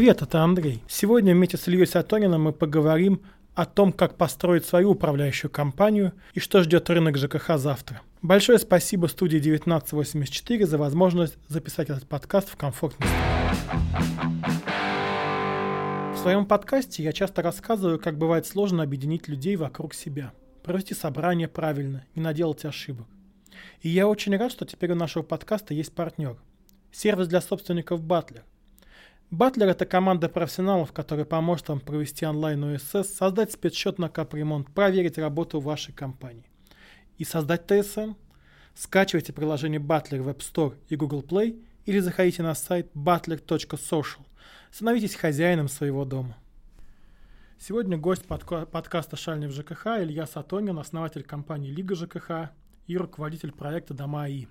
Привет, это Андрей. Сегодня вместе с Ильей Сатониным мы поговорим о том, как построить свою управляющую компанию и что ждет рынок ЖКХ завтра. Большое спасибо студии 1984 за возможность записать этот подкаст в комфортной В своем подкасте я часто рассказываю, как бывает сложно объединить людей вокруг себя, провести собрание правильно, не наделать ошибок. И я очень рад, что теперь у нашего подкаста есть партнер. Сервис для собственников Батлер. Батлер – это команда профессионалов, которая поможет вам провести онлайн ОСС, создать спецсчет на капремонт, проверить работу вашей компании. И создать ТСМ? Скачивайте приложение Butler в App Store и Google Play или заходите на сайт butler.social. Становитесь хозяином своего дома. Сегодня гость подка- подкаста «Шальный в ЖКХ» Илья Сатонин, основатель компании «Лига ЖКХ» и руководитель проекта «Дома АИ».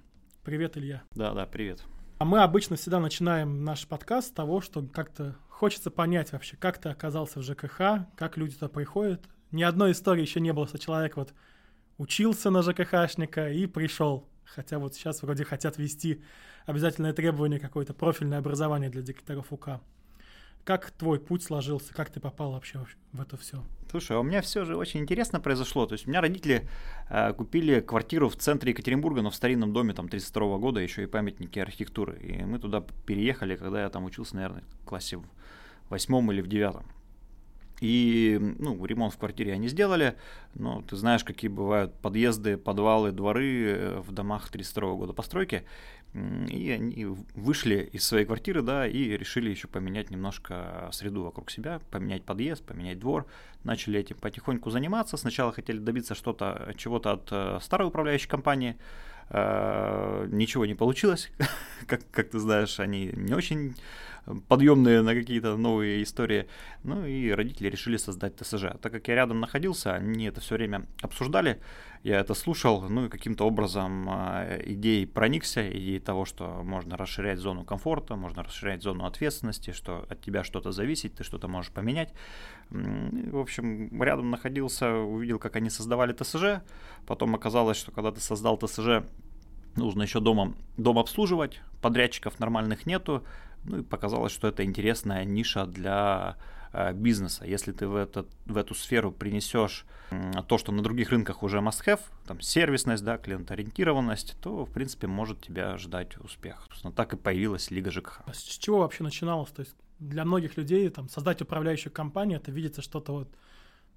Привет, Илья. Да, да, привет. А мы обычно всегда начинаем наш подкаст с того, что как-то хочется понять вообще, как ты оказался в ЖКХ, как люди туда приходят. Ни одной истории еще не было, что человек вот учился на ЖКХшника и пришел. Хотя вот сейчас вроде хотят ввести обязательное требование какое-то профильное образование для директоров УК. Как твой путь сложился? Как ты попал вообще в это все? Слушай, а у меня все же очень интересно произошло. То есть у меня родители э, купили квартиру в центре Екатеринбурга, но в старинном доме там 32 года, еще и памятники архитектуры. И мы туда переехали, когда я там учился, наверное, в классе в восьмом или в девятом. И ну, ремонт в квартире они сделали, но ты знаешь, какие бывают подъезды, подвалы, дворы э, в домах 32 года постройки. И они вышли из своей квартиры, да, и решили еще поменять немножко среду вокруг себя, поменять подъезд, поменять двор. Начали этим потихоньку заниматься. Сначала хотели добиться что-то, чего-то от э, старой управляющей компании. Э, ничего не получилось. как, как ты знаешь, они не очень подъемные на какие-то новые истории. Ну и родители решили создать ТСЖ. Так как я рядом находился, они это все время обсуждали, я это слушал, ну и каким-то образом э, идеей проникся, идеей того, что можно расширять зону комфорта, можно расширять зону ответственности, что от тебя что-то зависит, ты что-то можешь поменять. В общем, рядом находился, увидел, как они создавали ТСЖ, потом оказалось, что когда ты создал ТСЖ, нужно еще дома, дом обслуживать, подрядчиков нормальных нету, ну и показалось, что это интересная ниша для э, бизнеса. Если ты в, этот, в эту сферу принесешь то, что на других рынках уже must-have, там сервисность, да, клиентоориентированность, то, в принципе, может тебя ждать успех. Собственно, так и появилась Лига ЖКХ. А с чего вообще начиналось? То есть для многих людей там, создать управляющую компанию, это видится что-то вот,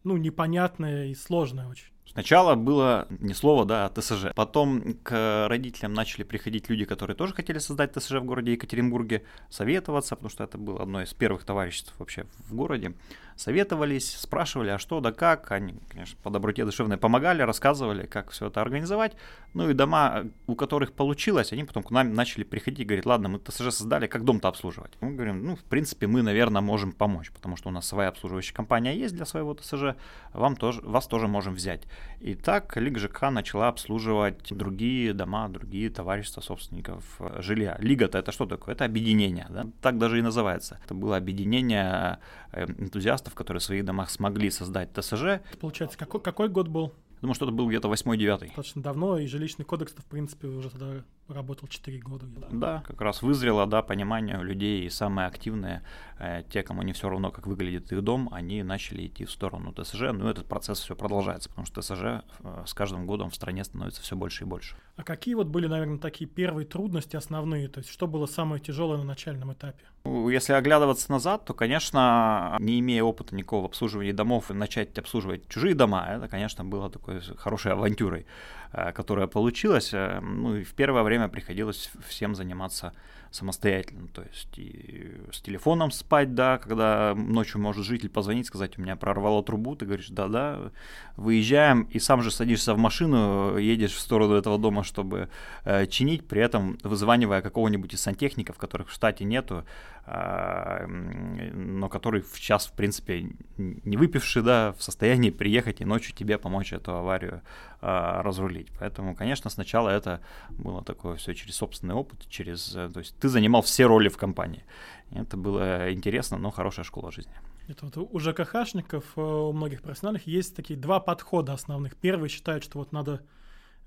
ну, непонятное и сложное очень. Сначала было не слово, да, а ТСЖ. Потом к родителям начали приходить люди, которые тоже хотели создать ТСЖ в городе Екатеринбурге, советоваться, потому что это было одно из первых товариществ вообще в городе. Советовались, спрашивали, а что да как. Они, конечно, по доброте душевной помогали, рассказывали, как все это организовать. Ну и дома, у которых получилось, они потом к нам начали приходить говорить, ладно, мы ТСЖ создали, как дом-то обслуживать? Мы говорим, ну, в принципе, мы, наверное, можем помочь, потому что у нас своя обслуживающая компания есть для своего ТСЖ, вам тоже, вас тоже можем взять. И так Лига ЖКХ начала обслуживать другие дома, другие товарищества собственников жилья. Лига-то это что такое? Это объединение, да? так даже и называется. Это было объединение э, энтузиастов, которые в своих домах смогли создать ТСЖ. Получается, какой, какой год был? Думаю, что это был где-то 8-9. Достаточно давно, и жилищный кодекс, в принципе, уже тогда работал 4 года. Да, как раз вызрело, да, понимание у людей, и самые активные, э, те, кому не все равно, как выглядит их дом, они начали идти в сторону ТСЖ, но этот процесс все продолжается, потому что ТСЖ э, с каждым годом в стране становится все больше и больше. А какие вот были, наверное, такие первые трудности основные, то есть что было самое тяжелое на начальном этапе? Ну, если оглядываться назад, то, конечно, не имея опыта никакого обслуживания домов, начать обслуживать чужие дома, это, конечно, было такой хорошей авантюрой. Э, которая получилась, э, ну и в первое время приходилось всем заниматься самостоятельно, то есть и с телефоном спать, да, когда ночью может житель позвонить, сказать, у меня прорвало трубу, ты говоришь, да-да, выезжаем, и сам же садишься в машину, едешь в сторону этого дома, чтобы э, чинить, при этом вызванивая какого-нибудь из сантехников, которых в штате нету, но который в час, в принципе, не выпивший, да, в состоянии приехать и ночью тебе помочь эту аварию э, разрулить. Поэтому, конечно, сначала это было такое все через собственный опыт, через, э, то есть ты занимал все роли в компании. Это было интересно, но хорошая школа жизни. Это вот у ЖКХшников, э, у многих профессиональных есть такие два подхода основных. Первый считает, что вот надо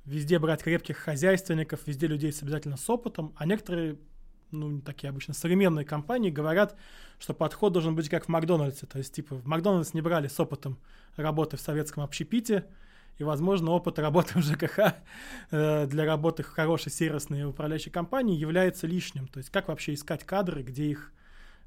везде брать крепких хозяйственников, везде людей с обязательно с опытом, а некоторые ну, такие обычно современные компании, говорят, что подход должен быть как в Макдональдсе. То есть, типа, в Макдональдс не брали с опытом работы в советском общепите, и, возможно, опыт работы в ЖКХ э, для работы в хорошей сервисной управляющей компании является лишним. То есть, как вообще искать кадры, где их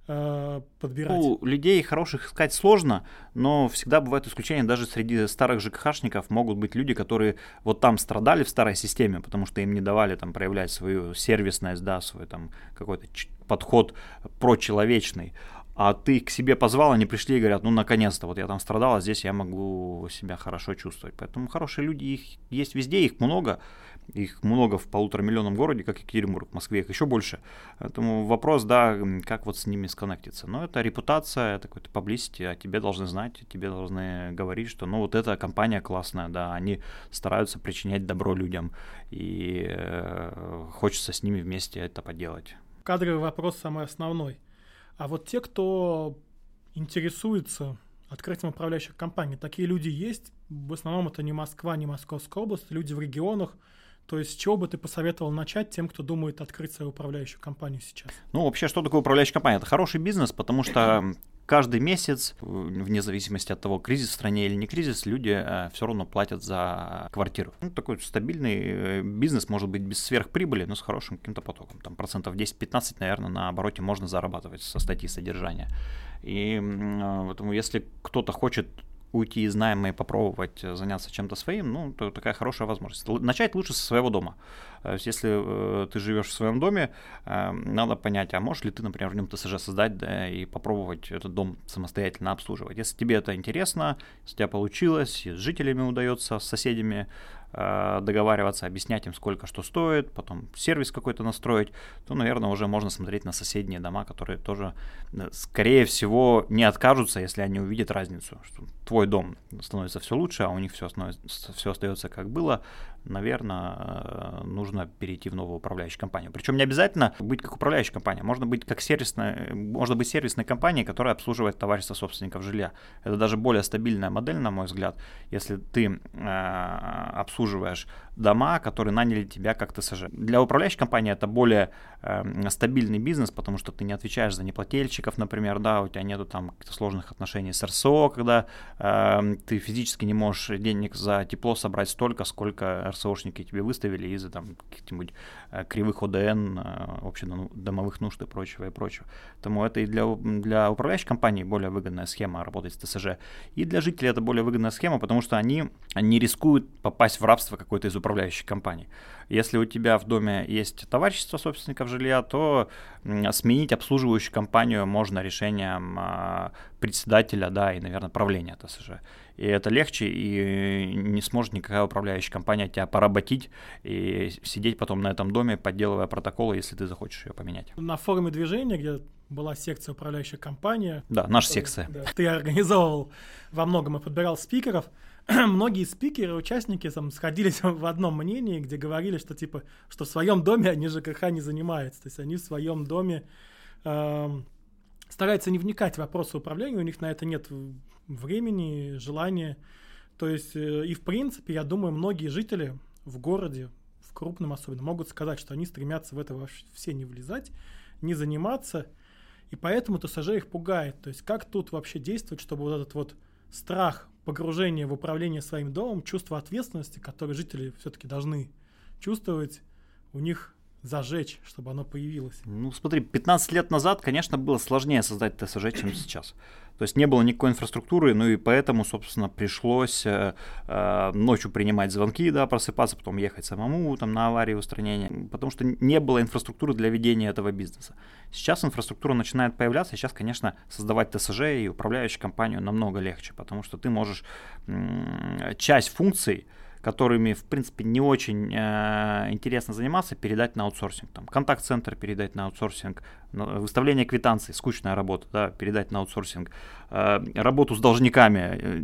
подбирать? У людей хороших искать сложно, но всегда бывают исключения. Даже среди старых ЖКХшников могут быть люди, которые вот там страдали в старой системе, потому что им не давали там проявлять свою сервисность, да, свой там какой-то подход прочеловечный а ты к себе позвал, они пришли и говорят, ну, наконец-то, вот я там страдал, а здесь я могу себя хорошо чувствовать. Поэтому хорошие люди, их есть везде, их много, их много в полутора миллионном городе, как Екатеринбург, в Москве их еще больше. Поэтому вопрос, да, как вот с ними сконнектиться. Но это репутация, это какой-то publicity, а тебе должны знать, тебе должны говорить, что, ну, вот эта компания классная, да, они стараются причинять добро людям, и э, хочется с ними вместе это поделать. Кадровый вопрос самый основной а вот те, кто интересуется открытием управляющих компаний, такие люди есть. В основном это не Москва, не Московская область, люди в регионах. То есть с чего бы ты посоветовал начать тем, кто думает открыть свою управляющую компанию сейчас? Ну, вообще, что такое управляющая компания? Это хороший бизнес, потому что каждый месяц, вне зависимости от того, кризис в стране или не кризис, люди э, все равно платят за квартиру. Ну, такой стабильный э, бизнес может быть без сверхприбыли, но с хорошим каким-то потоком. Там процентов 10-15, наверное, на обороте можно зарабатывать со статьи содержания. И э, поэтому если кто-то хочет уйти из найма и попробовать заняться чем-то своим, ну, то такая хорошая возможность. Начать лучше со своего дома. Если э, ты живешь в своем доме, э, надо понять, а можешь ли ты, например, в нем ТСЖ создать да, и попробовать этот дом самостоятельно обслуживать. Если тебе это интересно, если у тебя получилось, с жителями удается, с соседями Э, договариваться, объяснять им, сколько что стоит, потом сервис какой-то настроить, то, наверное, уже можно смотреть на соседние дома, которые тоже, э, скорее всего, не откажутся, если они увидят разницу, что твой дом становится все лучше, а у них все, все остается как было, наверное, э, нужно перейти в новую управляющую компанию. Причем не обязательно быть как управляющая компания, можно быть как сервисная, можно быть сервисной компанией, которая обслуживает товарищество собственников жилья. Это даже более стабильная модель, на мой взгляд, если ты э, обслуживаешь обслуживаешь дома, которые наняли тебя как ТСЖ. Для управляющей компании это более э, стабильный бизнес, потому что ты не отвечаешь за неплательщиков, например, да, у тебя нету там каких-то сложных отношений с РСО, когда э, ты физически не можешь денег за тепло собрать столько, сколько РСОшники тебе выставили из-за там каких-нибудь э, кривых ОДН, э, общедомовых нужд и прочего и прочего. Поэтому это и для, для управляющей компании более выгодная схема работать с ТСЖ. И для жителей это более выгодная схема, потому что они не рискуют попасть в рабство какой-то из управляющей компании. Если у тебя в доме есть товарищество собственников жилья, то сменить обслуживающую компанию можно решением а, председателя, да, и, наверное, правления ТСЖ. И это легче, и не сможет никакая управляющая компания тебя поработить и сидеть потом на этом доме, подделывая протоколы, если ты захочешь ее поменять. На форуме движения, где была секция управляющая компания. Да, наша секция. Да, ты организовывал во многом и подбирал спикеров. многие спикеры, участники там сходились в одном мнении, где говорили, что типа, что в своем доме они ЖКХ не занимаются. То есть они в своем доме э, стараются не вникать в вопросы управления, у них на это нет времени, желания. То есть, э, и в принципе, я думаю, многие жители в городе, в крупном особенно, могут сказать, что они стремятся в это вообще все не влезать, не заниматься, и поэтому ТСЖ их пугает. То есть, как тут вообще действовать, чтобы вот этот вот страх погружение в управление своим домом, чувство ответственности, которое жители все-таки должны чувствовать, у них зажечь, чтобы оно появилось? Ну, смотри, 15 лет назад, конечно, было сложнее создать ТСЖ, чем сейчас. То есть не было никакой инфраструктуры, ну и поэтому, собственно, пришлось э, э, ночью принимать звонки, да, просыпаться, потом ехать самому там на аварии устранения, потому что не было инфраструктуры для ведения этого бизнеса. Сейчас инфраструктура начинает появляться, сейчас, конечно, создавать ТСЖ и управляющую компанию намного легче, потому что ты можешь м- часть функций, которыми, в принципе, не очень э, интересно заниматься, передать на аутсорсинг. Там, контакт-центр передать на аутсорсинг, выставление квитанций, скучная работа, да, передать на аутсорсинг. Э, работу с должниками, э,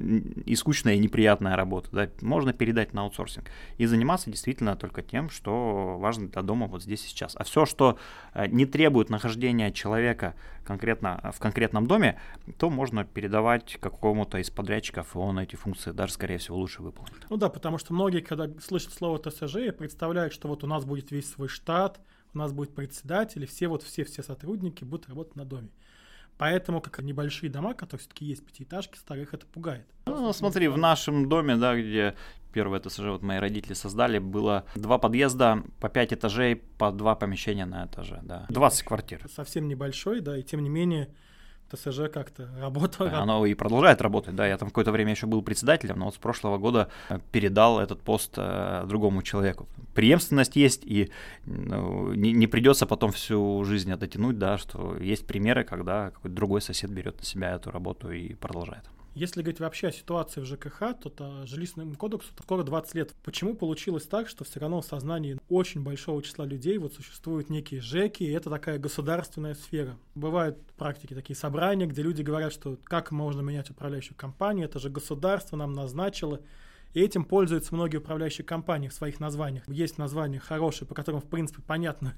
и скучная, и неприятная работа, да, можно передать на аутсорсинг. И заниматься действительно только тем, что важно для дома вот здесь и сейчас. А все, что э, не требует нахождения человека конкретно в конкретном доме, то можно передавать какому-то из подрядчиков, и он эти функции даже, скорее всего, лучше выполнит. Ну да, потому что многие, когда слышат слово ТСЖ, представляют, что вот у нас будет весь свой штат, у нас будет председатель, и все вот все-все сотрудники будут работать на доме. Поэтому, как небольшие дома, которые все-таки есть пятиэтажки старых, это пугает. Ну, смотри, в нашем доме, да, где первое ТСЖ вот мои родители создали, было два подъезда по пять этажей, по два помещения на этаже, да. 20 квартир. Совсем небольшой, да, и тем не менее ТСЖ как-то работало. Оно и продолжает работать, да. Я там какое-то время еще был председателем, но вот с прошлого года э, передал этот пост э, другому человеку. Преемственность есть, и ну, не, не придется потом всю жизнь это тянуть, да, что есть примеры, когда какой-то другой сосед берет на себя эту работу и продолжает. Если говорить вообще о ситуации в ЖКХ, то -то жилищному кодексу скоро 20 лет. Почему получилось так, что все равно в сознании очень большого числа людей вот существуют некие ЖЭКи, и это такая государственная сфера. Бывают практики, такие собрания, где люди говорят, что как можно менять управляющую компанию, это же государство нам назначило, и этим пользуются многие управляющие компании в своих названиях. Есть названия хорошие, по которым, в принципе, понятно,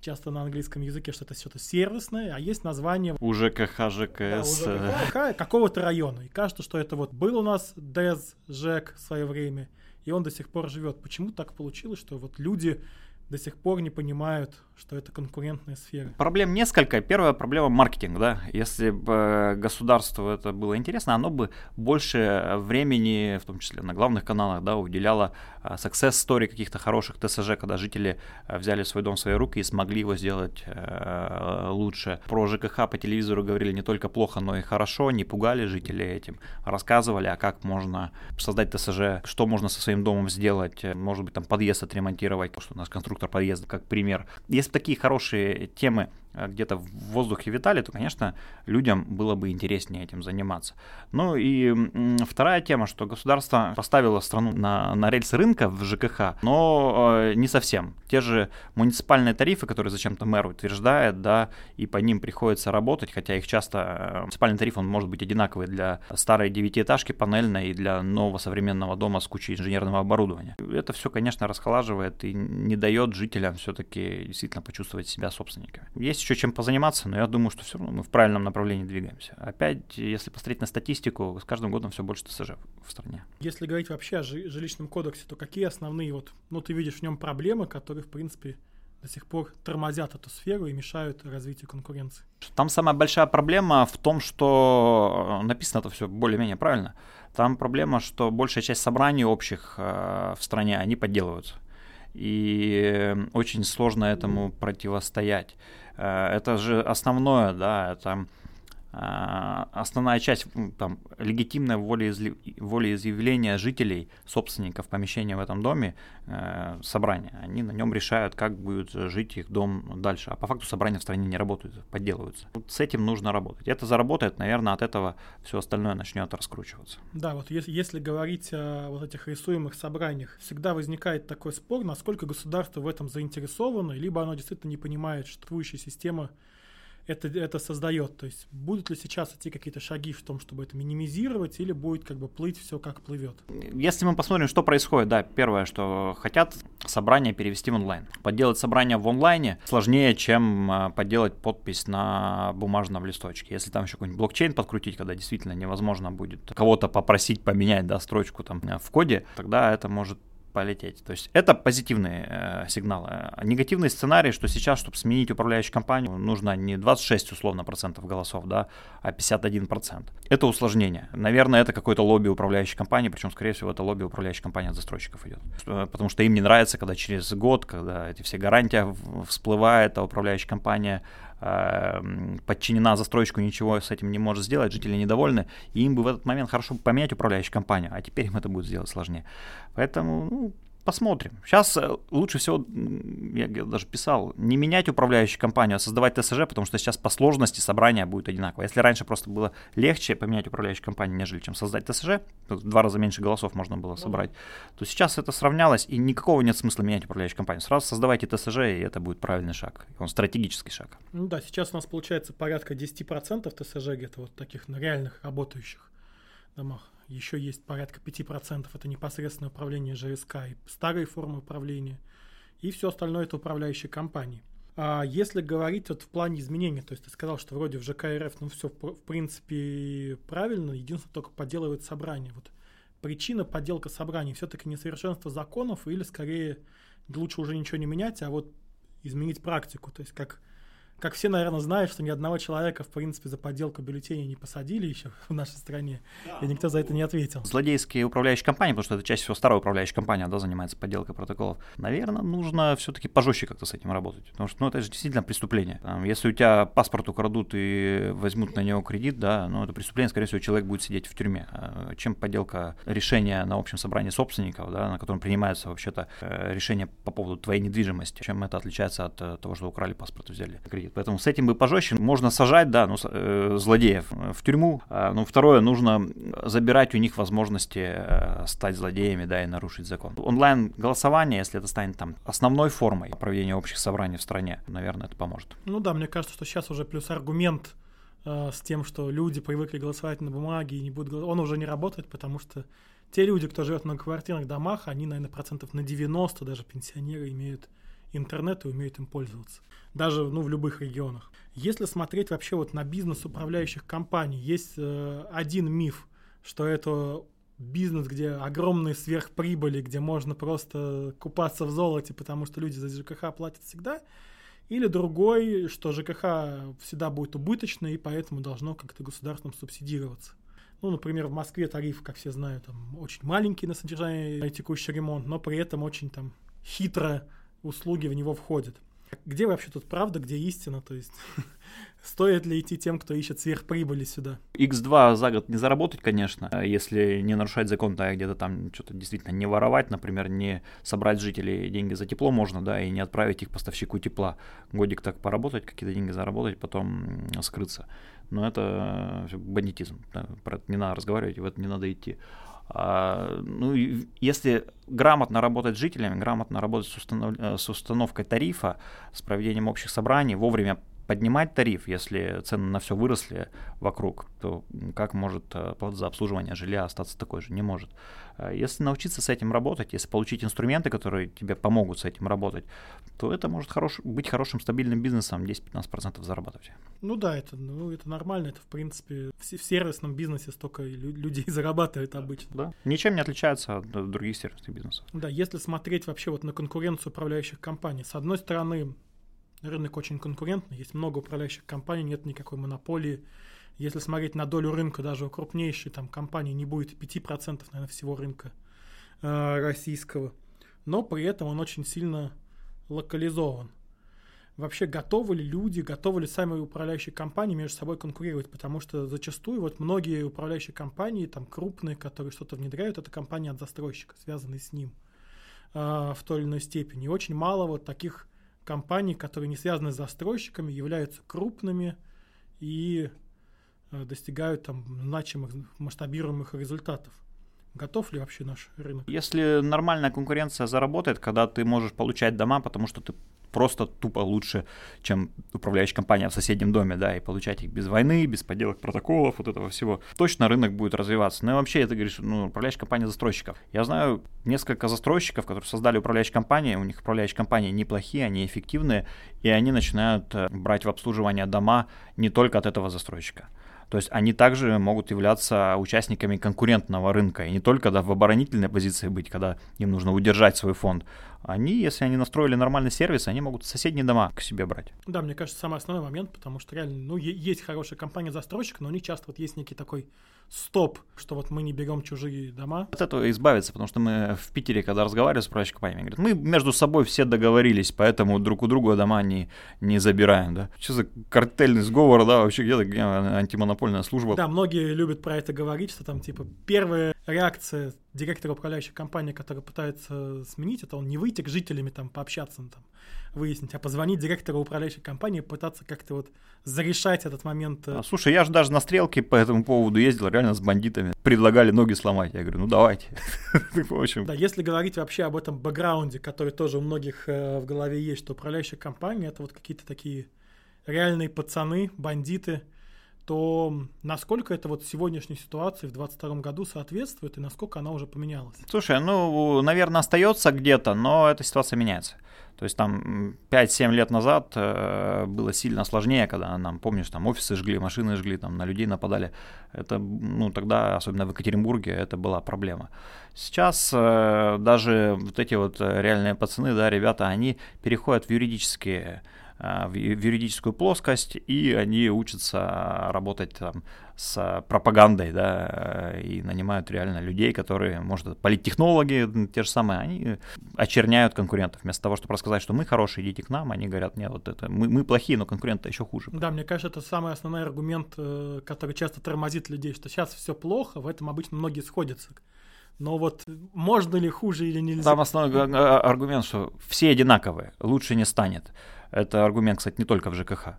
часто на английском языке, что это что-то сервисное, а есть название... УЖКХ, ЖКС. Да, УЖКХ какого-то района. И кажется, что это вот был у нас ДЭЗ, ЖЭК в свое время, и он до сих пор живет. Почему так получилось, что вот люди до сих пор не понимают, что это конкурентная сфера. Проблем несколько. Первая проблема маркетинг, да. Если бы государству это было интересно, оно бы больше времени, в том числе на главных каналах, да, уделяло а, success story каких-то хороших ТСЖ, когда жители а, взяли свой дом в свои руки и смогли его сделать э, лучше. Про ЖКХ по телевизору говорили не только плохо, но и хорошо, не пугали жителей этим, рассказывали, а как можно создать ТСЖ, что можно со своим домом сделать, может быть, там подъезд отремонтировать, что у нас конструктор подъезда, как пример. Если бы такие хорошие темы где-то в воздухе витали, то, конечно, людям было бы интереснее этим заниматься. Ну и вторая тема, что государство поставило страну на, на рельсы рынка в ЖКХ, но э, не совсем. Те же муниципальные тарифы, которые зачем-то мэр утверждает, да, и по ним приходится работать, хотя их часто, э, муниципальный тариф, он может быть одинаковый для старой девятиэтажки панельной и для нового современного дома с кучей инженерного оборудования. Это все, конечно, расхолаживает и не дает жителям все-таки действительно почувствовать себя собственниками. Есть еще чем позаниматься, но я думаю, что все равно мы в правильном направлении двигаемся. Опять, если посмотреть на статистику, с каждым годом все больше ТСЖ в стране. Если говорить вообще о жилищном кодексе, то какие основные вот, ну ты видишь в нем проблемы, которые, в принципе, до сих пор тормозят эту сферу и мешают развитию конкуренции. Там самая большая проблема в том, что э, написано это все более-менее правильно. Там проблема, что большая часть собраний общих э, в стране, они подделываются. И очень сложно этому противостоять. Э, это же основное, да, это основная часть там, легитимное волеизъявление жителей, собственников помещения в этом доме, э, собрания. Они на нем решают, как будет жить их дом дальше. А по факту собрания в стране не работают, подделываются. Вот с этим нужно работать. Это заработает, наверное, от этого все остальное начнет раскручиваться. Да, вот если, если говорить о вот этих рисуемых собраниях, всегда возникает такой спор, насколько государство в этом заинтересовано, либо оно действительно не понимает, что существующая система это, это создает. То есть будут ли сейчас идти какие-то шаги в том, чтобы это минимизировать, или будет как бы плыть все как плывет? Если мы посмотрим, что происходит, да, первое, что хотят собрание перевести в онлайн. Подделать собрание в онлайне сложнее, чем а, подделать подпись на бумажном листочке. Если там еще какой-нибудь блокчейн подкрутить, когда действительно невозможно будет кого-то попросить поменять, да, строчку там в коде, тогда это может полететь. То есть это позитивные э, сигналы. Негативный сценарий, что сейчас, чтобы сменить управляющую компанию, нужно не 26 условно процентов голосов, да, а 51 процент. Это усложнение. Наверное, это какое-то лобби управляющей компании, причем, скорее всего, это лобби управляющей компании от застройщиков идет. Э, потому что им не нравится, когда через год, когда эти все гарантия всплывает, а управляющая компания подчинена застройщику, ничего с этим не может сделать, жители недовольны, и им бы в этот момент хорошо поменять управляющую компанию, а теперь им это будет сделать сложнее. Поэтому ну, посмотрим. Сейчас э, лучше всего, я даже писал, не менять управляющую компанию, а создавать ТСЖ, потому что сейчас по сложности собрания будет одинаково. Если раньше просто было легче поменять управляющую компанию, нежели чем создать ТСЖ, в два раза меньше голосов можно было ну собрать, то сейчас это сравнялось, и никакого нет смысла менять управляющую компанию. Сразу создавайте ТСЖ, и это будет правильный шаг. Он стратегический шаг. Ну да, сейчас у нас получается порядка 10% ТСЖ где-то вот таких на реальных работающих домах еще есть порядка 5%, это непосредственное управление ЖСК и старые формы управления, и все остальное это управляющие компании. А если говорить вот в плане изменений, то есть ты сказал, что вроде в ЖК ну все в принципе правильно, единственное только подделывает собрание. Вот причина подделка собраний все-таки несовершенство законов или скорее лучше уже ничего не менять, а вот изменить практику. То есть как как все, наверное, знают, что ни одного человека, в принципе, за подделку бюллетеней не посадили еще в нашей стране, да, и никто за это не ответил. Злодейские управляющие компании, потому что это чаще всего старая управляющая компания, да, занимается подделкой протоколов, наверное, нужно все-таки пожестче как-то с этим работать, потому что, ну, это же действительно преступление. Там, если у тебя паспорт украдут и возьмут на него кредит, да, ну, это преступление, скорее всего, человек будет сидеть в тюрьме. А, чем подделка решения на общем собрании собственников, да, на котором принимаются вообще-то э, решения по поводу твоей недвижимости, чем это отличается от э, того, что украли паспорт и взяли кредит кредит. Поэтому с этим бы пожестче. Можно сажать, да, ну, э, злодеев в тюрьму. А, ну, второе, нужно забирать у них возможности э, стать злодеями, да, и нарушить закон. Онлайн-голосование, если это станет там основной формой проведения общих собраний в стране, наверное, это поможет. Ну да, мне кажется, что сейчас уже плюс аргумент э, с тем, что люди привыкли голосовать на бумаге и не будут он уже не работает, потому что те люди, кто живет в многоквартирных домах, они, наверное, процентов на 90, даже пенсионеры, имеют интернет и умеют им пользоваться. Даже ну, в любых регионах. Если смотреть вообще вот на бизнес управляющих компаний, есть э, один миф, что это бизнес, где огромные сверхприбыли, где можно просто купаться в золоте, потому что люди за ЖКХ платят всегда. Или другой, что ЖКХ всегда будет убыточный, и поэтому должно как-то государством субсидироваться. Ну, например, в Москве тариф, как все знают, там очень маленький на содержание и текущий ремонт, но при этом очень там хитро услуги в него входят. Где вообще тут правда, где истина? То есть стоит ли идти тем, кто ищет сверхприбыли сюда? X2 за год не заработать, конечно, если не нарушать закон, да, где-то там что-то действительно не воровать, например, не собрать жителей деньги за тепло можно, да, и не отправить их поставщику тепла. Годик так поработать, какие-то деньги заработать, потом скрыться. Но это бандитизм, да, про это не надо разговаривать, в это не надо идти. А, ну, если грамотно работать с жителями, грамотно работать с, установ... Э, с установкой тарифа, с проведением общих собраний, вовремя поднимать тариф, если цены на все выросли вокруг, то как может э, плата за обслуживание жилья остаться такой же? Не может. А если научиться с этим работать, если получить инструменты, которые тебе помогут с этим работать, то это может хорош, быть хорошим стабильным бизнесом, 10-15% зарабатывать. Ну да, это, ну, это нормально, это в принципе в, в сервисном бизнесе столько людей зарабатывает обычно. Да, ничем не отличается от других сервисных бизнесов. Да, если смотреть вообще вот на конкуренцию управляющих компаний, с одной стороны, рынок очень конкурентный, есть много управляющих компаний, нет никакой монополии. Если смотреть на долю рынка, даже у крупнейшей там компании не будет 5%, наверное, всего рынка э, российского. Но при этом он очень сильно локализован. Вообще готовы ли люди, готовы ли сами управляющие компании между собой конкурировать? Потому что зачастую вот многие управляющие компании, там крупные, которые что-то внедряют, это компании от застройщика, связанные с ним э, в той или иной степени. И очень мало вот таких компаний, которые не связаны с застройщиками, являются крупными и э, достигают там значимых масштабируемых результатов. Готов ли вообще наш рынок? Если нормальная конкуренция заработает, когда ты можешь получать дома, потому что ты просто тупо лучше, чем управляющая компания в соседнем доме, да, и получать их без войны, без подделок протоколов, вот этого всего. Точно рынок будет развиваться. Ну и вообще, это говоришь, ну, управляющая компания застройщиков. Я знаю несколько застройщиков, которые создали управляющие компании, у них управляющие компании неплохие, они эффективные, и они начинают э, брать в обслуживание дома не только от этого застройщика. То есть они также могут являться участниками конкурентного рынка, и не только да, в оборонительной позиции быть, когда им нужно удержать свой фонд. Они, если они настроили нормальный сервис, они могут соседние дома к себе брать. Да, мне кажется, самый основной момент, потому что реально, ну, есть хорошая компания-застройщик, но у них часто вот есть некий такой стоп, что вот мы не берем чужие дома. От этого избавиться, потому что мы в Питере, когда разговаривали с управляющей компаниями, говорят, мы между собой все договорились, поэтому друг у друга дома не, не забираем, да. Что за картельный сговор, да, вообще где-то где антимонопольная служба. Да, многие любят про это говорить, что там типа первая реакция директора управляющей компании, который пытается сменить это, он не выйти к жителями там пообщаться, ну, там, выяснить, а позвонить директору управляющей компании, пытаться как-то вот зарешать этот момент. Э. А, слушай, я же даже на стрелке по этому поводу ездил реально с бандитами. Предлагали ноги сломать. Я говорю, ну давайте. В общем. Да, если говорить вообще об этом бэкграунде, который тоже у многих э, в голове есть, что управляющая компания это вот какие-то такие реальные пацаны, бандиты, то насколько это вот сегодняшней ситуации в 2022 году соответствует и насколько она уже поменялась? Слушай, ну, наверное, остается где-то, но эта ситуация меняется. То есть там 5-7 лет назад э, было сильно сложнее, когда нам, помнишь, там офисы жгли, машины жгли, там на людей нападали. Это, ну, тогда, особенно в Екатеринбурге, это была проблема. Сейчас э, даже вот эти вот реальные пацаны, да, ребята, они переходят в юридические Э, в юридическую плоскость, и они учатся работать там с пропагандой, да, и нанимают реально людей, которые, может, политтехнологи, те же самые, они очерняют конкурентов. Вместо того, чтобы рассказать, что мы хорошие, идите к нам, они говорят, нет, вот это, мы, мы плохие, но конкуренты еще хуже. Да, мне кажется, это самый основной аргумент, э, который часто тормозит людей, что сейчас все плохо, в этом обычно многие сходятся. Но вот можно ли хуже или нельзя? Там основной аргумент, что все одинаковые, лучше не станет. Это аргумент, кстати, не только в ЖКХ.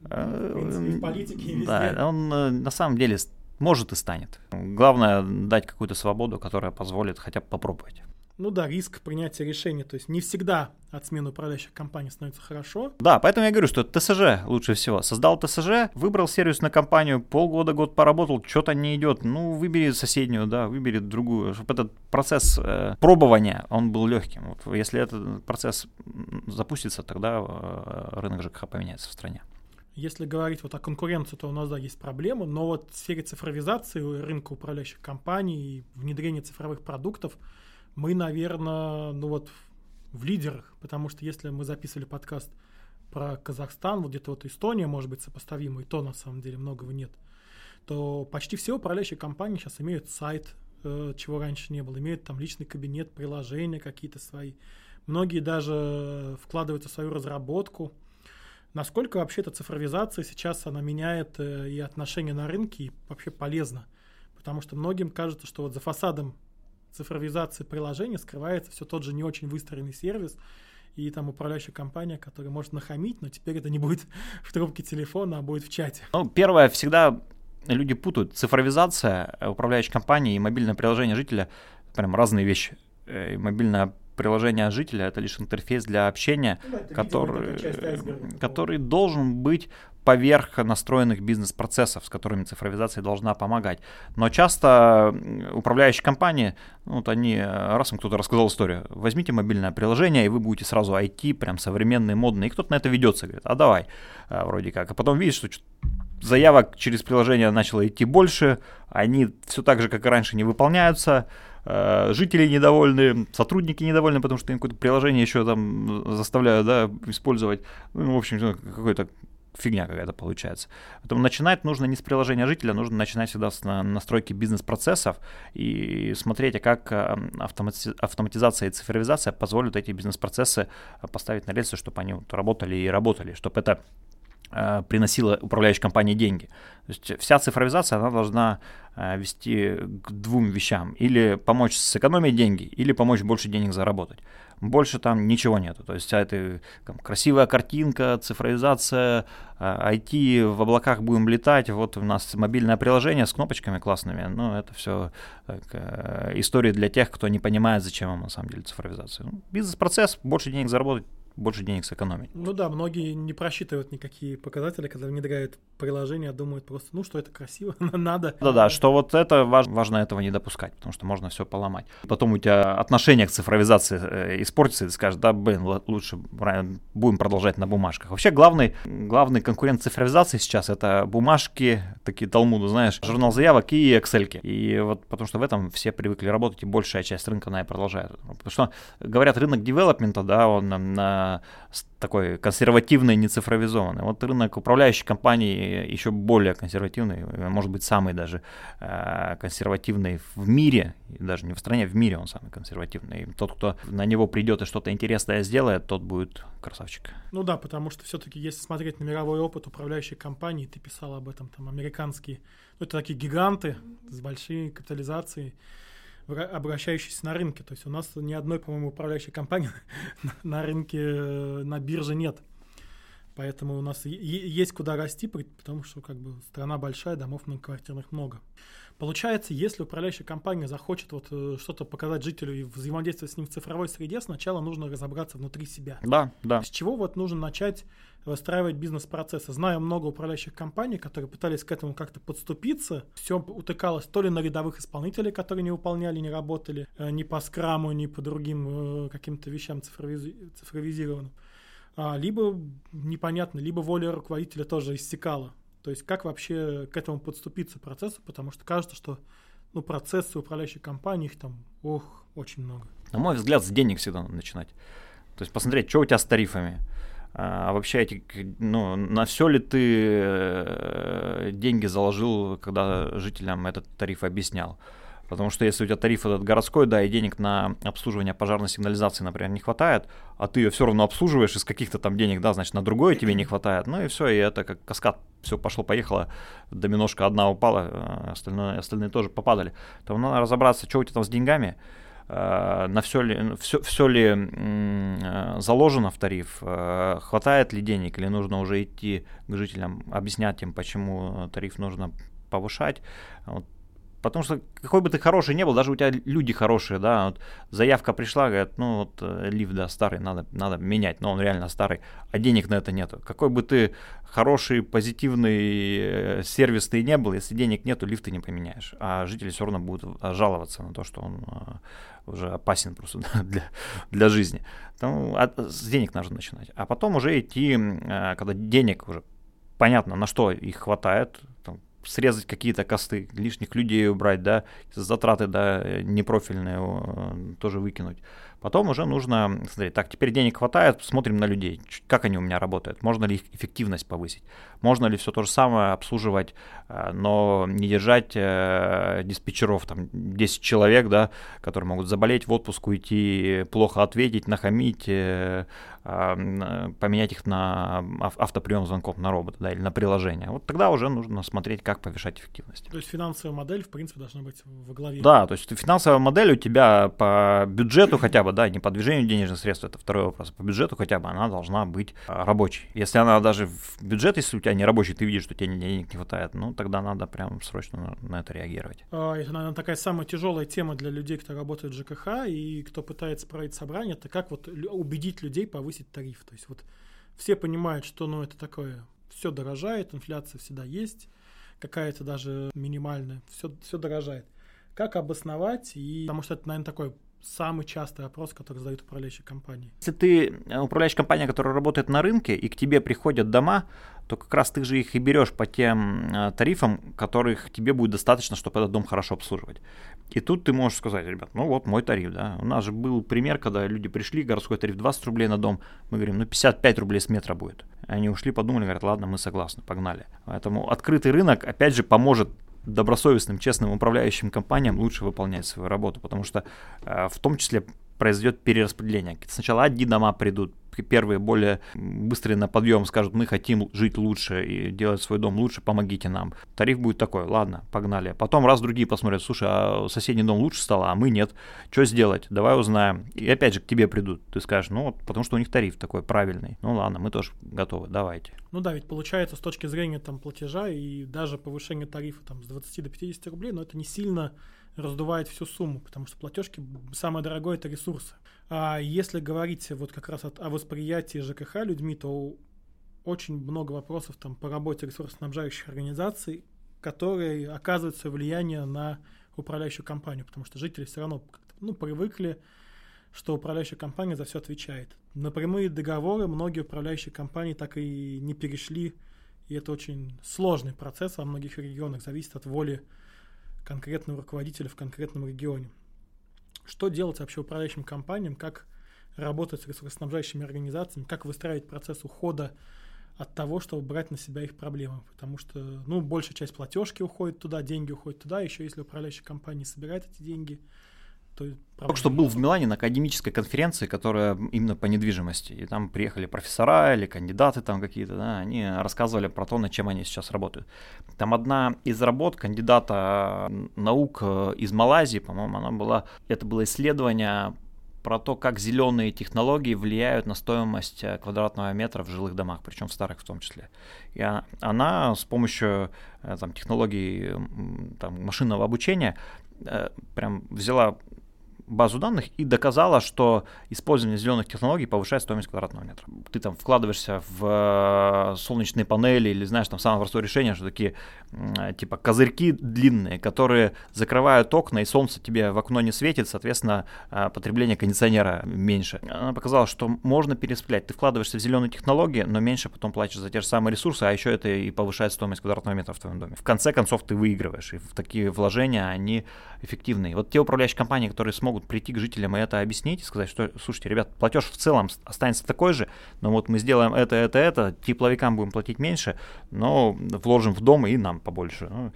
В принципе, в политике и везде. Да, он э, на самом деле может и станет. Главное дать какую-то свободу, которая позволит хотя бы попробовать ну да, риск принятия решения. То есть не всегда от смены управляющих компаний становится хорошо. Да, поэтому я говорю, что ТСЖ лучше всего. Создал ТСЖ, выбрал сервисную компанию, полгода, год поработал, что-то не идет. Ну, выбери соседнюю, да, выбери другую. Чтобы этот процесс э, пробования, он был легким. Вот если этот процесс запустится, тогда э, рынок ЖКХ поменяется в стране. Если говорить вот о конкуренции, то у нас, да, есть проблемы, но вот в сфере цифровизации рынка управляющих компаний и внедрения цифровых продуктов – мы, наверное, ну вот в лидерах, потому что если мы записывали подкаст про Казахстан, вот где-то вот Эстония может быть сопоставима, и то на самом деле многого нет, то почти все управляющие компании сейчас имеют сайт, э, чего раньше не было, имеют там личный кабинет, приложения какие-то свои. Многие даже вкладываются в свою разработку. Насколько вообще эта цифровизация сейчас, она меняет э, и отношения на рынке, и вообще полезно? Потому что многим кажется, что вот за фасадом цифровизации приложения скрывается все тот же не очень выстроенный сервис, и там управляющая компания, которая может нахамить, но теперь это не будет в трубке телефона, а будет в чате. Ну, первое, всегда люди путают цифровизация управляющей компании и мобильное приложение жителя, прям разные вещи. Э, и мобильное приложение жителя это лишь интерфейс для общения, ну, да, который, который должен быть поверх настроенных бизнес-процессов, с которыми цифровизация должна помогать. Но часто управляющие компании, ну, вот они, раз им кто-то рассказал историю, возьмите мобильное приложение, и вы будете сразу IT, прям современный, модный, и кто-то на это ведется, говорит, а давай, а, вроде как. А потом видишь, что заявок через приложение начало идти больше, они все так же, как и раньше, не выполняются, жители недовольны, сотрудники недовольны, потому что им какое-то приложение еще там заставляют да, использовать. Ну, в общем, какой-то фигня какая-то получается. Поэтому начинать нужно не с приложения жителя, нужно начинать всегда с настройки бизнес-процессов и смотреть, а как э, автоматизация и цифровизация позволят эти бизнес-процессы э, поставить на рельсы, чтобы они работали и работали, чтобы это э, приносила управляющей компании деньги. То есть вся цифровизация, она должна вести к двум вещам. Или помочь сэкономить деньги, или помочь больше денег заработать больше там ничего нету. То есть это там, красивая картинка, цифровизация, IT, а, в облаках будем летать, вот у нас мобильное приложение с кнопочками классными, но это все так, э, истории для тех, кто не понимает, зачем вам на самом деле цифровизация. Ну, бизнес-процесс, больше денег заработать, больше денег сэкономить. Ну да, многие не просчитывают никакие показатели, когда внедряют приложение, а думают просто, ну что это красиво, надо. Да-да, что вот это важно, важно этого не допускать, потому что можно все поломать. Потом у тебя отношение к цифровизации э, испортится, и ты скажешь, да, блин, лучше будем продолжать на бумажках. Вообще главный, главный конкурент цифровизации сейчас это бумажки, такие талмуды, знаешь, журнал заявок и Excel. И вот потому что в этом все привыкли работать, и большая часть рынка на и продолжает. Потому что говорят, рынок девелопмента, да, он на такой консервативный, не цифровизованный. Вот рынок управляющих компаний еще более консервативный, может быть, самый даже э, консервативный в мире, даже не в стране, в мире он самый консервативный. Тот, кто на него придет и что-то интересное сделает, тот будет красавчик. Ну да, потому что все-таки, если смотреть на мировой опыт управляющей компании, ты писал об этом, там, американские, ну, это такие гиганты с большой капитализацией, обращающиеся на рынке. То есть у нас ни одной, по-моему, управляющей компании на рынке, э, на бирже нет. Поэтому у нас есть куда расти, потому что как бы страна большая, домов многоквартирных много. Получается, если управляющая компания захочет вот э, что-то показать жителю и взаимодействовать с ним в цифровой среде, сначала нужно разобраться внутри себя. Да, да. С чего вот нужно начать выстраивать бизнес-процессы. Знаю много управляющих компаний, которые пытались к этому как-то подступиться. Все утыкалось то ли на рядовых исполнителей, которые не выполняли, не работали, э, ни по скраму, ни по другим э, каким-то вещам цифровиз- цифровизированным. А, либо непонятно, либо воля руководителя тоже иссякала. То есть как вообще к этому подступиться процессу, потому что кажется, что ну, процессы управляющей компании, их там, ох, очень много. На мой взгляд, с денег всегда надо начинать. То есть посмотреть, что у тебя с тарифами. А вообще эти, ну, на все ли ты э, деньги заложил, когда жителям этот тариф объяснял? Потому что если у тебя тариф этот городской, да, и денег на обслуживание пожарной сигнализации, например, не хватает, а ты ее все равно обслуживаешь из каких-то там денег, да, значит, на другое тебе не хватает. Ну и все, и это как каскад, все пошло-поехало, доминошка одна упала, э, остальное, остальные тоже попадали. Там надо разобраться, что у тебя там с деньгами, э, на все ли, все, все ли э, заложено в тариф, хватает ли денег, или нужно уже идти к жителям, объяснять им, почему тариф нужно повышать. Вот Потому что какой бы ты хороший не был, даже у тебя люди хорошие, да, вот заявка пришла, говорят, ну вот э, лифт, да, старый, надо, надо менять, но он реально старый, а денег на это нету. Какой бы ты хороший, позитивный, э, сервисный не был, если денег нету, лифт ты не поменяешь. А жители все равно будут э, жаловаться на то, что он уже опасен просто для, для жизни. Там, с денег нужно начинать. А потом уже идти, когда денег уже понятно, на что их хватает, срезать какие-то косты, лишних людей убрать, да, затраты, да, непрофильные тоже выкинуть. Потом уже нужно смотреть, так, теперь денег хватает, смотрим на людей, как они у меня работают, можно ли их эффективность повысить, можно ли все то же самое обслуживать, э, но не держать э, диспетчеров, там, 10 человек, да, которые могут заболеть, в отпуск уйти, плохо ответить, нахамить, э, поменять их на автоприем звонков на робота, да, или на приложение. Вот тогда уже нужно смотреть, как повышать эффективность. То есть финансовая модель, в принципе, должна быть во главе. Да, то есть финансовая модель у тебя по бюджету хотя бы да, не по движению денежных средств, это второй вопрос, по бюджету хотя бы она должна быть а, рабочей. Если она даже в бюджет, если у тебя не рабочий, ты видишь, что тебе денег не хватает, ну тогда надо прям срочно на, это реагировать. А, это, наверное, такая самая тяжелая тема для людей, кто работает в ЖКХ и кто пытается проводить собрание, это как вот убедить людей повысить тариф. То есть вот все понимают, что ну это такое, все дорожает, инфляция всегда есть, какая-то даже минимальная, все, все дорожает. Как обосновать, и потому что это, наверное, такой самый частый вопрос, который задают управляющие компании. Если ты э, управляющая компания, которая работает на рынке, и к тебе приходят дома, то как раз ты же их и берешь по тем э, тарифам, которых тебе будет достаточно, чтобы этот дом хорошо обслуживать. И тут ты можешь сказать, ребят, ну вот мой тариф, да. У нас же был пример, когда люди пришли, городской тариф 20 рублей на дом, мы говорим, ну 55 рублей с метра будет. Они ушли, подумали, говорят, ладно, мы согласны, погнали. Поэтому открытый рынок, опять же, поможет добросовестным, честным управляющим компаниям лучше выполнять свою работу, потому что э, в том числе произойдет перераспределение. Сначала одни дома придут, первые более быстрые на подъем скажут, мы хотим жить лучше и делать свой дом лучше, помогите нам. Тариф будет такой, ладно, погнали. Потом раз другие посмотрят, слушай, а соседний дом лучше стал, а мы нет. Что сделать? Давай узнаем. И опять же к тебе придут. Ты скажешь, ну вот, потому что у них тариф такой правильный. Ну ладно, мы тоже готовы, давайте. Ну да, ведь получается с точки зрения там платежа и даже повышение тарифа там с 20 до 50 рублей, но это не сильно раздувает всю сумму, потому что платежки самое дорогое это ресурсы. А если говорить вот как раз о, восприятии ЖКХ людьми, то очень много вопросов там по работе ресурсоснабжающих организаций, которые оказывают свое влияние на управляющую компанию, потому что жители все равно ну, привыкли, что управляющая компания за все отвечает. На прямые договоры многие управляющие компании так и не перешли, и это очень сложный процесс во многих регионах, зависит от воли конкретного руководителя в конкретном регионе. Что делать вообще управляющим компаниям, как работать с ресурсоснабжающими организациями, как выстраивать процесс ухода от того, чтобы брать на себя их проблемы. Потому что, ну, большая часть платежки уходит туда, деньги уходят туда. Еще если управляющая компания собирает эти деньги – то Только что был в Милане на академической конференции, которая именно по недвижимости. И там приехали профессора или кандидаты там какие-то, да, они рассказывали про то, над чем они сейчас работают. Там одна из работ кандидата наук э, из Малайзии, по-моему, она была, это было исследование про то, как зеленые технологии влияют на стоимость э, квадратного метра в жилых домах, причем в старых в том числе. И она с помощью э, там, технологий там, машинного обучения прям взяла базу данных и доказала, что использование зеленых технологий повышает стоимость квадратного метра. Ты там вкладываешься в солнечные панели или знаешь там самое простое решение, что такие типа козырьки длинные, которые закрывают окна, и солнце тебе в окно не светит, соответственно, а, потребление кондиционера меньше. Она показала, что можно перераспределять. Ты вкладываешься в зеленые технологии, но меньше потом платишь за те же самые ресурсы, а еще это и повышает стоимость квадратного метра в твоем доме. В конце концов, ты выигрываешь, и такие вложения, они эффективные. Вот те управляющие компании, которые смогут прийти к жителям и это объяснить, сказать, что, слушайте, ребят, платеж в целом останется такой же, но вот мы сделаем это, это, это, тепловикам будем платить меньше, но вложим в дом и нам побольше. Ну,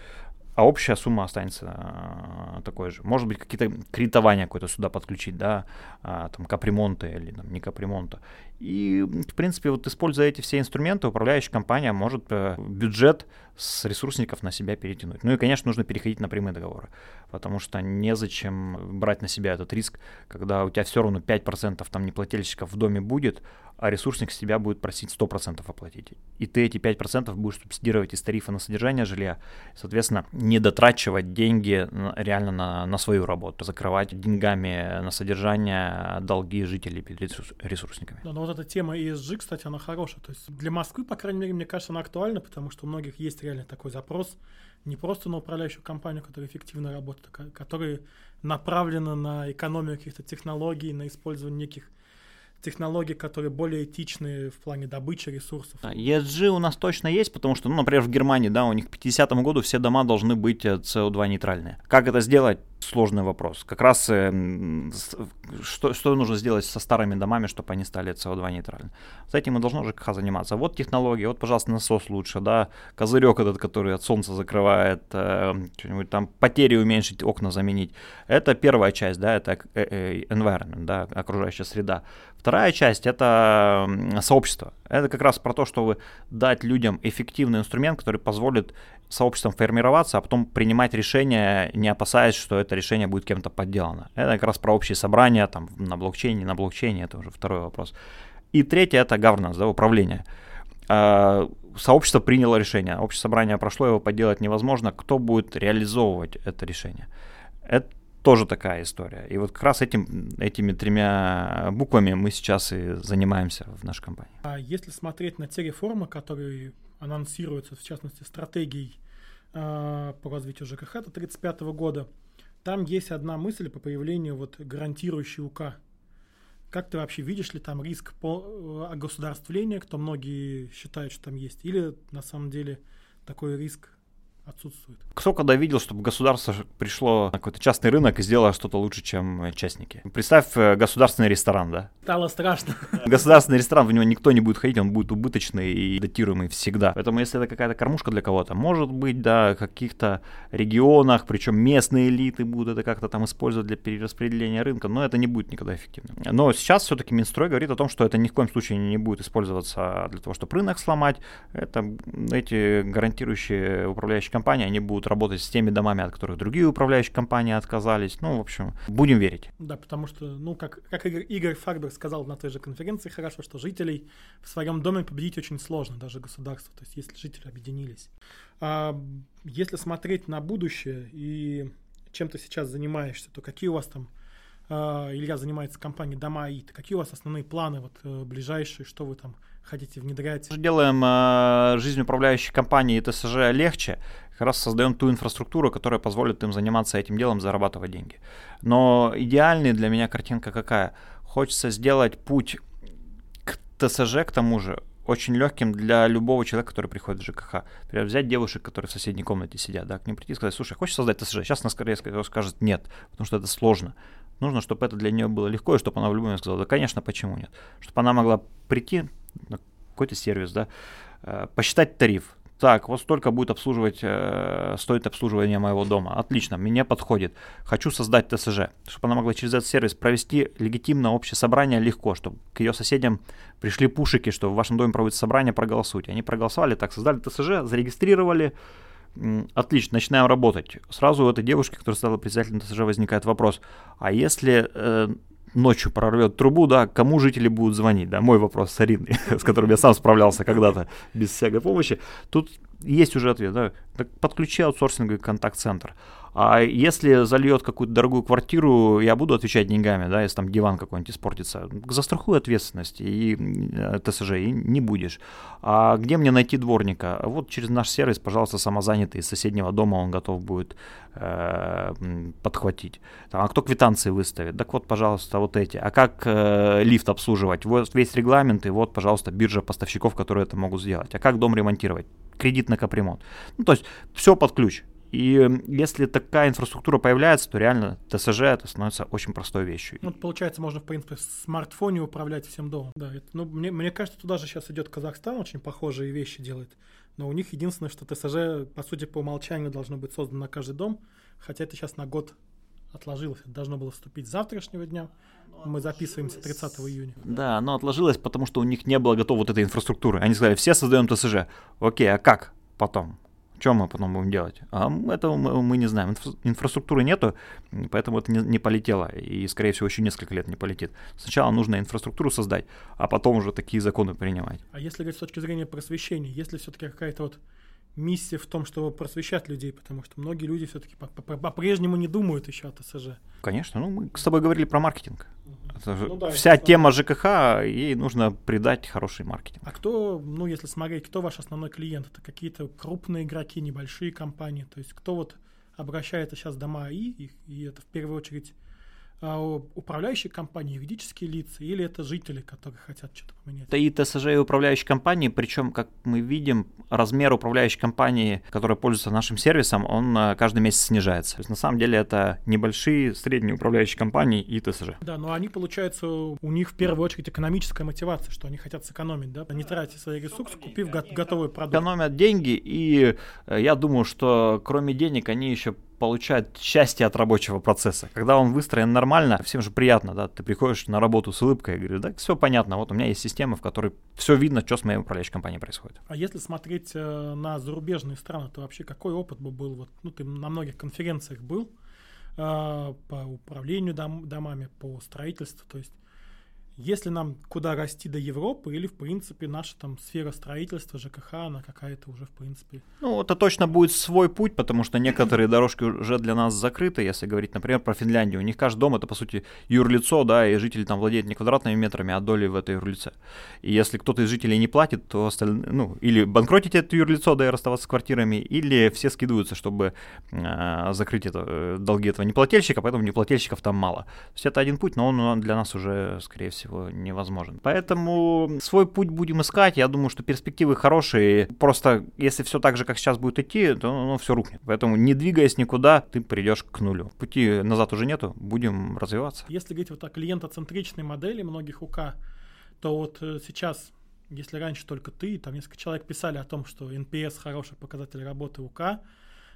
а общая сумма останется а, такой же. Может быть, какие-то кредитования какое-то сюда подключить, да, а, там капремонта или там, не капремонта. И, в принципе, вот используя эти все инструменты, управляющая компания может э, бюджет с ресурсников на себя перетянуть. Ну и, конечно, нужно переходить на прямые договоры, потому что незачем брать на себя этот риск, когда у тебя все равно 5% там неплательщиков в доме будет, а ресурсник с тебя будет просить 100% оплатить. И ты эти 5% будешь субсидировать из тарифа на содержание жилья, соответственно, не дотрачивать деньги реально на, на свою работу, закрывать деньгами на содержание долги жителей перед ресурсниками. Да, но вот эта тема ESG, кстати, она хорошая. То есть для Москвы, по крайней мере, мне кажется, она актуальна, потому что у многих есть реально такой запрос не просто на управляющую компанию, которая эффективно работает, а которая направлена на экономию каких-то технологий, на использование неких технологий, которые более этичные в плане добычи ресурсов. ESG у нас точно есть, потому что, ну, например, в Германии, да, у них к 50 году все дома должны быть CO2 э, нейтральные. Как это сделать? сложный вопрос. Как раз э, что, что нужно сделать со старыми домами, чтобы они стали CO2 нейтральны. С этим и должно ЖКХ заниматься. Вот технология, вот, пожалуйста, насос лучше, да, козырек этот, который от солнца закрывает, э, что-нибудь там потери уменьшить, окна заменить. Это первая часть, да, это environment, да, окружающая среда. Вторая часть это сообщество. Это как раз про то, чтобы дать людям эффективный инструмент, который позволит сообществом формироваться, а потом принимать решения, не опасаясь, что это решение будет кем-то подделано. Это как раз про общие собрания там, на блокчейне, на блокчейне, это уже второй вопрос. И третье это governance, да, управление. А, сообщество приняло решение, общее собрание прошло, его подделать невозможно. Кто будет реализовывать это решение? Это тоже такая история. И вот как раз этим, этими тремя буквами мы сейчас и занимаемся в нашей компании. А если смотреть на те реформы, которые анонсируются, в частности, стратегией э, по развитию ЖКХ до 1935 года, там есть одна мысль по появлению вот гарантирующей УК. Как ты вообще видишь ли там риск по э, государствления, кто многие считают, что там есть, или на самом деле такой риск отсутствует. Кто когда видел, чтобы государство пришло на какой-то частный рынок и сделало что-то лучше, чем э, частники? Представь э, государственный ресторан, да? Стало страшно. Государственный ресторан, в него никто не будет ходить, он будет убыточный и датируемый всегда. Поэтому если это какая-то кормушка для кого-то, может быть, да, в каких-то регионах, причем местные элиты будут это как-то там использовать для перераспределения рынка, но это не будет никогда эффективным. Но сейчас все-таки Минстрой говорит о том, что это ни в коем случае не будет использоваться для того, чтобы рынок сломать. Это эти гарантирующие управляющие компании, они будут работать с теми домами, от которых другие управляющие компании отказались. Ну, в общем, будем верить. Да, потому что, ну, как, как Игорь Фарбер сказал на той же конференции, хорошо, что жителей в своем доме победить очень сложно, даже государство, то есть если жители объединились. А если смотреть на будущее и чем ты сейчас занимаешься, то какие у вас там Uh, Илья занимается компанией Дома АИТ. Какие у вас основные планы вот, uh, ближайшие, что вы там хотите внедрять? Мы делаем uh, жизнь управляющей компании ТСЖ легче как раз создаем ту инфраструктуру, которая позволит им заниматься этим делом, зарабатывать деньги. Но идеальная для меня картинка какая? Хочется сделать путь к ТСЖ, к тому же, очень легким для любого человека, который приходит в ЖКХ. Например, взять девушек, которые в соседней комнате сидят, да, к ним прийти и сказать, слушай, хочешь создать ТСЖ? Сейчас она скорее скажет нет, потому что это сложно. Нужно, чтобы это для нее было легко, и чтобы она в любом случае сказала, да, конечно, почему нет. Чтобы она могла прийти на какой-то сервис, да, э, посчитать тариф, так, вот столько будет обслуживать, э, стоит обслуживание моего дома. Отлично, мне подходит. Хочу создать ТСЖ, чтобы она могла через этот сервис провести легитимно общее собрание легко, чтобы к ее соседям пришли пушики, что в вашем доме проводится собрание, проголосуйте. Они проголосовали, так, создали ТСЖ, зарегистрировали, Отлично, начинаем работать. Сразу у этой девушки, которая стала председателем ТСЖ, возникает вопрос, а если э, ночью прорвет трубу, да, кому жители будут звонить, да, мой вопрос старинный, с которым я сам справлялся когда-то без всякой помощи. Тут есть уже ответ, да, подключи аутсорсинговый контакт-центр. А если зальет какую-то дорогую квартиру, я буду отвечать деньгами, да, если там диван какой-нибудь испортится. Застрахуй ответственность и э, ТСЖ, и не будешь. А где мне найти дворника? Вот через наш сервис, пожалуйста, самозанятый из соседнего дома он готов будет э, подхватить. Там, а кто квитанции выставит? Так вот, пожалуйста, вот эти. А как э, лифт обслуживать? Вот весь регламент, и вот, пожалуйста, биржа поставщиков, которые это могут сделать. А как дом ремонтировать? Кредит на капремонт. Ну, то есть все под ключ. И если такая инфраструктура появляется, то реально ТСЖ это становится очень простой вещью. Ну, получается, можно, в принципе, в смартфоне управлять всем домом. Да, это, ну, мне, мне кажется, туда же сейчас идет Казахстан, очень похожие вещи делает. Но у них единственное, что ТСЖ, по сути, по умолчанию должно быть создано на каждый дом, хотя это сейчас на год отложилось. Это должно было вступить с завтрашнего дня. Мы записываемся 30 июня. Да, но отложилось, потому что у них не было готова вот этой инфраструктуры. Они сказали, все создаем ТСЖ. Окей, а как потом? Что мы потом будем делать? А этого мы, мы не знаем. Инфра- инфраструктуры нету, поэтому это не, не полетело. И, скорее всего, еще несколько лет не полетит. Сначала нужно инфраструктуру создать, а потом уже такие законы принимать. А если говорить с точки зрения просвещения, есть ли все-таки какая-то вот миссия в том, чтобы просвещать людей, потому что многие люди все-таки по-прежнему не думают еще о ТСЖ. Конечно, ну мы с тобой говорили про маркетинг. Ну, да, Вся тема ЖКХ, ей нужно придать хороший маркетинг. А кто, ну если смотреть, кто ваш основной клиент? Это какие-то крупные игроки, небольшие компании? То есть кто вот обращается сейчас в дома и, и это в первую очередь управляющие компании, юридические лица, или это жители, которые хотят что-то поменять? Это и ТСЖ, и управляющие компании, причем, как мы видим, размер управляющей компании, которая пользуется нашим сервисом, он а, каждый месяц снижается. То есть, на самом деле, это небольшие, средние управляющие компании и ТСЖ. Да, но они, получается, у них в первую очередь экономическая мотивация, что они хотят сэкономить, да, не тратить свои ресурсы, купив готовый продукт. Экономят деньги, и э, я думаю, что кроме денег они еще получают счастье от рабочего процесса. Когда он выстроен нормально, всем же приятно, да, ты приходишь на работу с улыбкой и говоришь, да, все понятно, вот у меня есть система, в которой все видно, что с моей управляющей компанией происходит. А если смотреть э, на зарубежные страны, то вообще какой опыт бы был, вот, ну, ты на многих конференциях был э, по управлению дом, домами, по строительству, то есть если нам куда расти до Европы, или, в принципе, наша там сфера строительства, ЖКХ, она какая-то уже, в принципе... Ну, это точно будет свой путь, потому что некоторые дорожки уже для нас закрыты, если говорить, например, про Финляндию. У них каждый дом это, по сути, юрлицо, да, и жители там владеют не квадратными метрами, а долей в этой юрлице. И если кто-то из жителей не платит, то остальные, ну, или банкротить это юрлицо, да, и расставаться с квартирами, или все скидываются, чтобы э, закрыть это, э, долги этого неплательщика, поэтому неплательщиков там мало. То есть это один путь, но он для нас уже, скорее всего, всего невозможен. Поэтому свой путь будем искать. Я думаю, что перспективы хорошие. Просто если все так же, как сейчас будет идти, то ну, все рухнет. Поэтому не двигаясь никуда, ты придешь к нулю. Пути назад уже нету, будем развиваться. Если говорить вот о клиентоцентричной модели многих УК, то вот э, сейчас если раньше только ты, там несколько человек писали о том, что NPS хороший показатель работы УК,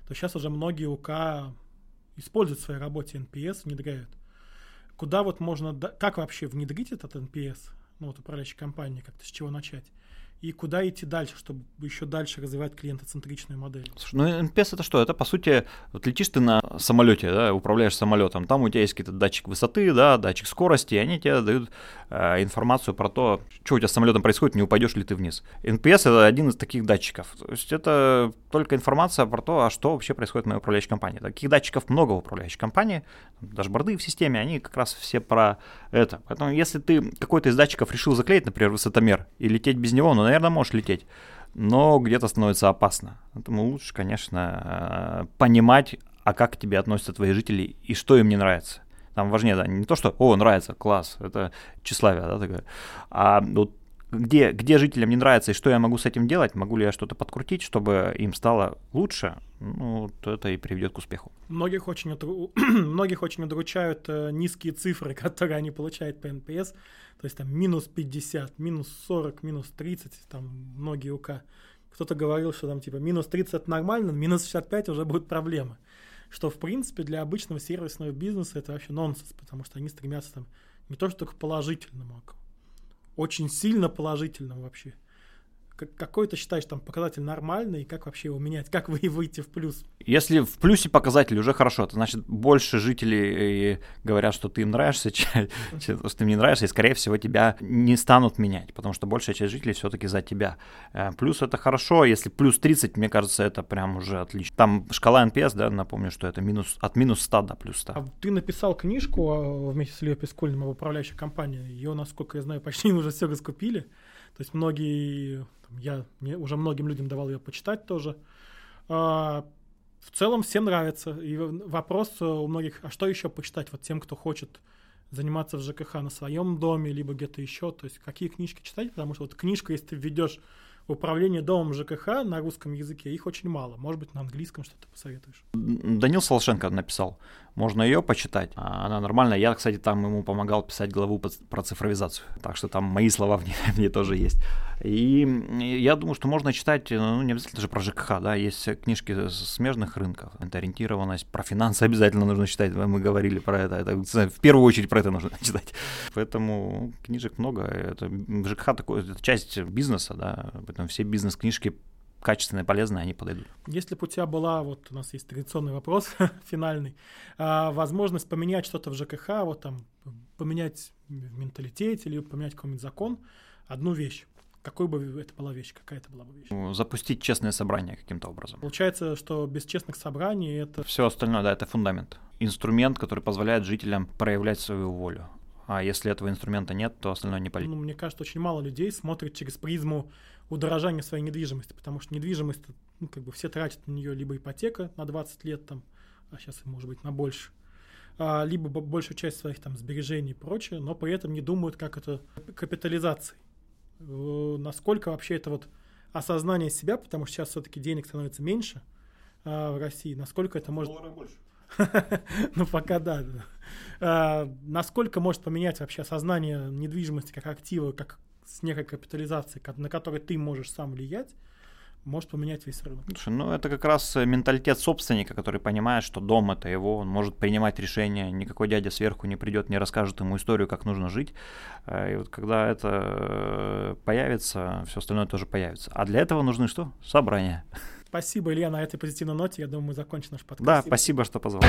то сейчас уже многие УК используют в своей работе NPS, внедряют куда вот можно, как вообще внедрить этот NPS, ну вот управляющей компании, как-то с чего начать? И куда идти дальше, чтобы еще дальше развивать клиентоцентричную модель. Слушай, ну NPS это что? Это по сути, вот летишь ты на самолете, да, управляешь самолетом, там у тебя есть какие-то датчик высоты, да, датчик скорости, и они тебе дают э, информацию про то, что у тебя с самолетом происходит, не упадешь ли ты вниз. NPS это один из таких датчиков. То есть это только информация про то, а что вообще происходит в моей управляющей компании. Таких датчиков много в управляющей компании, дашборды в системе, они как раз все про это. Поэтому если ты какой-то из датчиков решил заклеить, например, высотомер, и лететь без него, ну, наверное, можешь лететь, но где-то становится опасно. Поэтому лучше, конечно, э, понимать, а как к тебе относятся твои жители и что им не нравится. Там важнее, да, не то, что, о, нравится, класс, это тщеславие, да, такое, а вот где, где жителям не нравится и что я могу с этим делать, могу ли я что-то подкрутить, чтобы им стало лучше, ну, вот это и приведет к успеху. Многих очень, многих очень удручают э, низкие цифры, которые они получают по NPS, то есть там минус 50, минус 40, минус 30, там многие УК. Кто-то говорил, что там типа минус 30 это нормально, минус 65 уже будут проблемы. Что в принципе для обычного сервисного бизнеса это вообще нонсенс, потому что они стремятся там не то что к положительному, а очень сильно положительным вообще. Какой ты считаешь там показатель нормальный, и как вообще его менять, как вы выйти в плюс? Если в плюсе показатель уже хорошо, это значит больше жителей говорят, что ты им нравишься, чем, что ты им не нравишься, и скорее всего тебя не станут менять, потому что большая часть жителей все-таки за тебя. Э, плюс это хорошо, если плюс 30, мне кажется, это прям уже отлично. Там шкала NPS, да, напомню, что это минус, от минус 100 до плюс 100. А ты написал книжку а, вместе с Ильей Пискольным об управляющей компании. Ее, насколько я знаю, почти уже все раскупили. То есть многие, я мне, уже многим людям давал ее почитать тоже. А, в целом всем нравится. И вопрос у многих, а что еще почитать вот тем, кто хочет заниматься в ЖКХ на своем доме, либо где-то еще, то есть какие книжки читать, потому что вот книжка, если ты введешь управление домом ЖКХ на русском языке, их очень мало. Может быть, на английском что-то посоветуешь? Данил Солошенко написал. Можно ее почитать. А, она нормальная. Я, кстати, там ему помогал писать главу про цифровизацию. Так что там мои слова в ней, в ней тоже есть. И я думаю, что можно читать, ну, не обязательно же про ЖКХ, да, есть книжки смежных рынков, это ориентированность, про финансы обязательно нужно читать, мы говорили про это, это в первую очередь про это нужно читать. Поэтому книжек много, это ЖКХ такой, это часть бизнеса, да, поэтому все бизнес-книжки качественные, полезные, они подойдут. Если бы у тебя была, вот у нас есть традиционный вопрос финальный, а, возможность поменять что-то в ЖКХ, вот там поменять в менталитете или поменять какой-нибудь закон, одну вещь, какой бы это была вещь, какая это была бы вещь? Ну, запустить честное собрание каким-то образом. Получается, что без честных собраний это... Все остальное, да, это фундамент. Инструмент, который позволяет жителям проявлять свою волю. А если этого инструмента нет, то остальное не полезно. Ну, мне кажется, очень мало людей смотрят через призму удорожания своей недвижимости, потому что недвижимость, ну, как бы все тратят на нее либо ипотека на 20 лет, там, а сейчас, может быть, на больше, а, либо большую часть своих там сбережений и прочее, но при этом не думают, как это капитализацией. Насколько вообще это вот осознание себя, потому что сейчас все-таки денег становится меньше а, в России, насколько это может... Ну, пока да. А, насколько может поменять вообще осознание недвижимости как актива, как с некой капитализацией, на которой ты можешь сам влиять, может поменять весь рынок. Слушай, ну это как раз э, менталитет собственника, который понимает, что дом это его, он может принимать решения, никакой дядя сверху не придет, не расскажет ему историю, как нужно жить. Э, и вот когда это э, появится, все остальное тоже появится. А для этого нужны что? Собрания. Спасибо, Илья, на этой позитивной ноте. Я думаю, мы закончим наш подкаст. Да, спасибо, что позвал.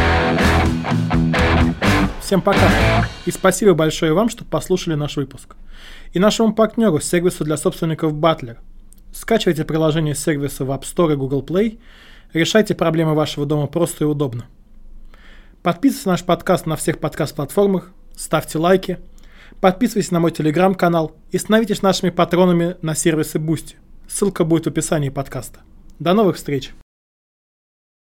Всем пока. И спасибо большое вам, что послушали наш выпуск. И нашему партнеру, сервису для собственников Butler – Скачивайте приложение сервиса в App Store и Google Play. Решайте проблемы вашего дома просто и удобно. Подписывайтесь на наш подкаст на всех подкаст-платформах, ставьте лайки, подписывайтесь на мой телеграм-канал и становитесь нашими патронами на сервисе Boosty. Ссылка будет в описании подкаста. До новых встреч!